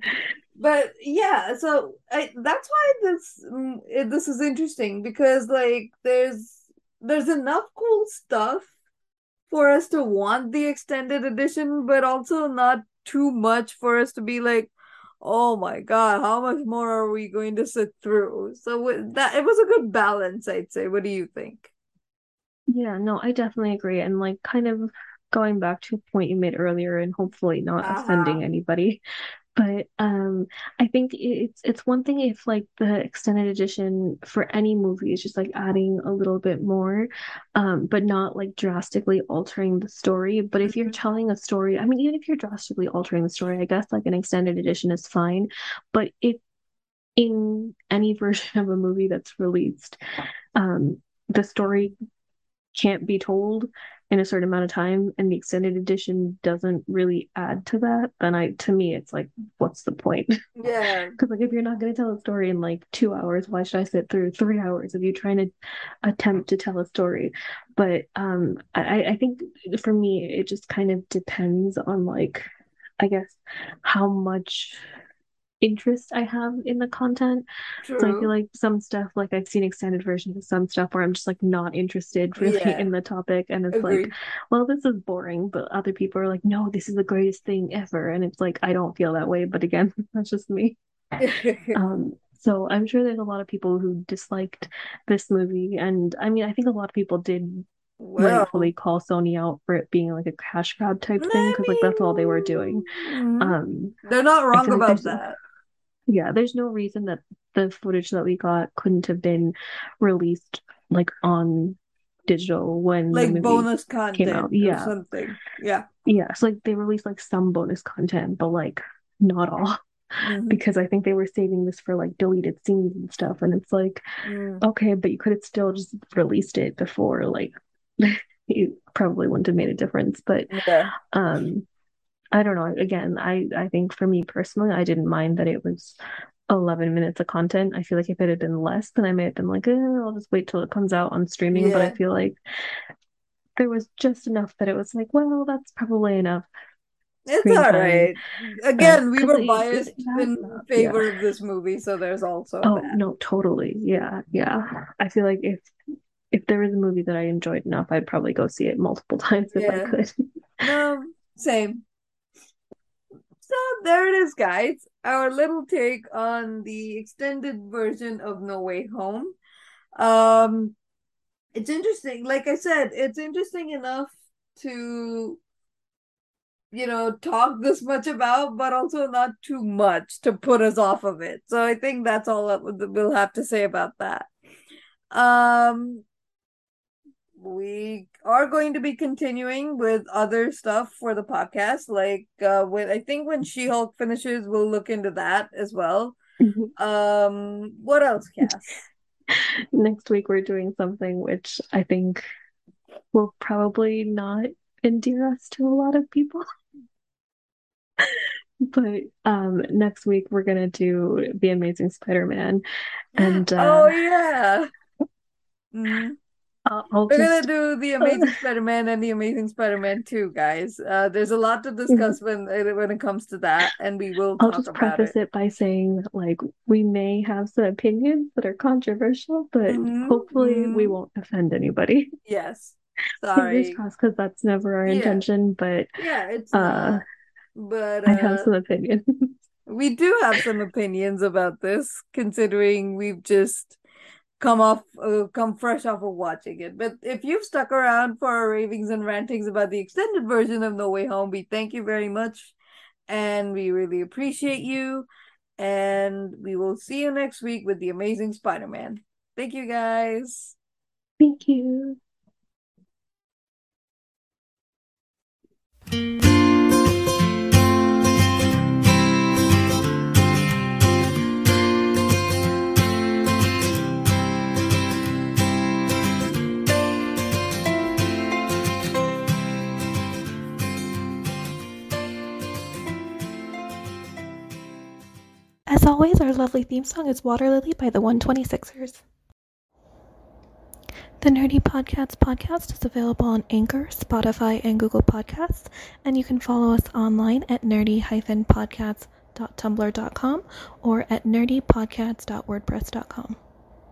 but yeah, so I that's why this mm, it, this is interesting because like there's there's enough cool stuff for us to want the extended edition, but also not too much for us to be like, oh my god, how much more are we going to sit through? So with that it was a good balance, I'd say. What do you think? Yeah, no, I definitely agree. And like kind of going back to a point you made earlier and hopefully not Uh-huh. offending anybody. But um I think it's it's one thing if like the extended edition for any movie is just like adding a little bit more, um, but not like drastically altering the story. But if you're Mhm. telling a story, I mean, even if you're drastically altering the story, I guess like an extended edition is fine. But if in any [LAUGHS] version of a movie that's released, um, the story can't be told, in a certain amount of time and the extended edition doesn't really add to that, then I to me it's like what's the point? [LAUGHS] Yeah. Because like if you're not gonna tell a story in like two hours, why should I sit through three hours of you trying to attempt to tell a story? But um I, I think for me it just kind of depends on like I guess how much interest I have in the content. True. So I feel like some stuff, like I've seen extended versions of some stuff where I'm just like not interested really Yeah. in the topic. And it's Agreed. like, well, this is boring. But other people are like, no, this is the greatest thing ever. And it's like, I don't feel that way. But again, [LAUGHS] that's just me. [LAUGHS] Um, so I'm sure there's a lot of people who disliked this movie. And I mean, I think a lot of people did well, rightfully call Sony out for it being like a cash grab type thing because like that's all they were doing. Um, They're not wrong feel like about that. Yeah, there's no reason that the footage that we got couldn't have been released like on digital when Like bonus came content out. or Yeah, something. Yeah. yeah. So like they released like some bonus content, but like not all Mhm. because I think they were saving this for like deleted scenes and stuff. And it's like, Mm. okay, but you could have still just released it before, like [LAUGHS] it probably wouldn't have made a difference. But Yeah. um I don't know. Again, I I think for me personally, I didn't mind that it was 11 minutes of content. I feel like if it had been less, then I may have been like, eh, I'll just wait till it comes out on streaming. But I feel like there was just enough that it was like, well, that's probably enough It's all right. Again, we 'cause were biased in enough, favor of this movie, so there's also Oh, that. no, totally. Yeah, yeah. I feel like if if there was a movie that I enjoyed enough, I'd probably go see it multiple [LAUGHS] times if I could. No, same. So there it is, guys. Our little take on the extended version of No Way Home. Um, it's interesting. Like I said, it's interesting enough to, you know, talk this much about, but also not too much to put us off of it. So I think that's all that we'll have to say about that. Um, we are going to be continuing with other stuff for the podcast. Like uh when I think when She-Hulk finishes, we'll look into that as well. Um what else, Cass? [LAUGHS] Next week we're doing something which I think will probably not endear us to a lot of people. [LAUGHS] But um next week we're gonna do The Amazing Spider-Man and [GASPS] oh uh yeah. [LAUGHS] Mhm. I'll We're gonna do the [LAUGHS] Amazing Spider-Man and the Amazing Spider-Man 2, guys. Uh there's a lot to discuss when when it comes to that, and we will I'll just preface it. it by saying like we may have some opinions that are controversial, but Mhm, hopefully we mhm. won't offend anybody. Yes. [LAUGHS] Sorry. because that's never our Yeah. intention, but Yeah, it's uh. But I have uh some opinions. [LAUGHS] We do have some opinions about this, considering we've just come off, uh, come fresh off of watching it. But if you've stuck around for our ravings and rantings about the extended version of No Way Home, we thank you very much, and we really appreciate you. And we will see you next week with the Amazing Spider-Man. Thank you, guys. Thank you. As always, our lovely theme song is Water Lily by the 126ers. The Nerdy Podcasts podcast is available on Anchor, Spotify, and Google Podcasts, and you can follow us online at nerdy-podcasts.tumblr.com or at nerdypodcasts.wordpress.com.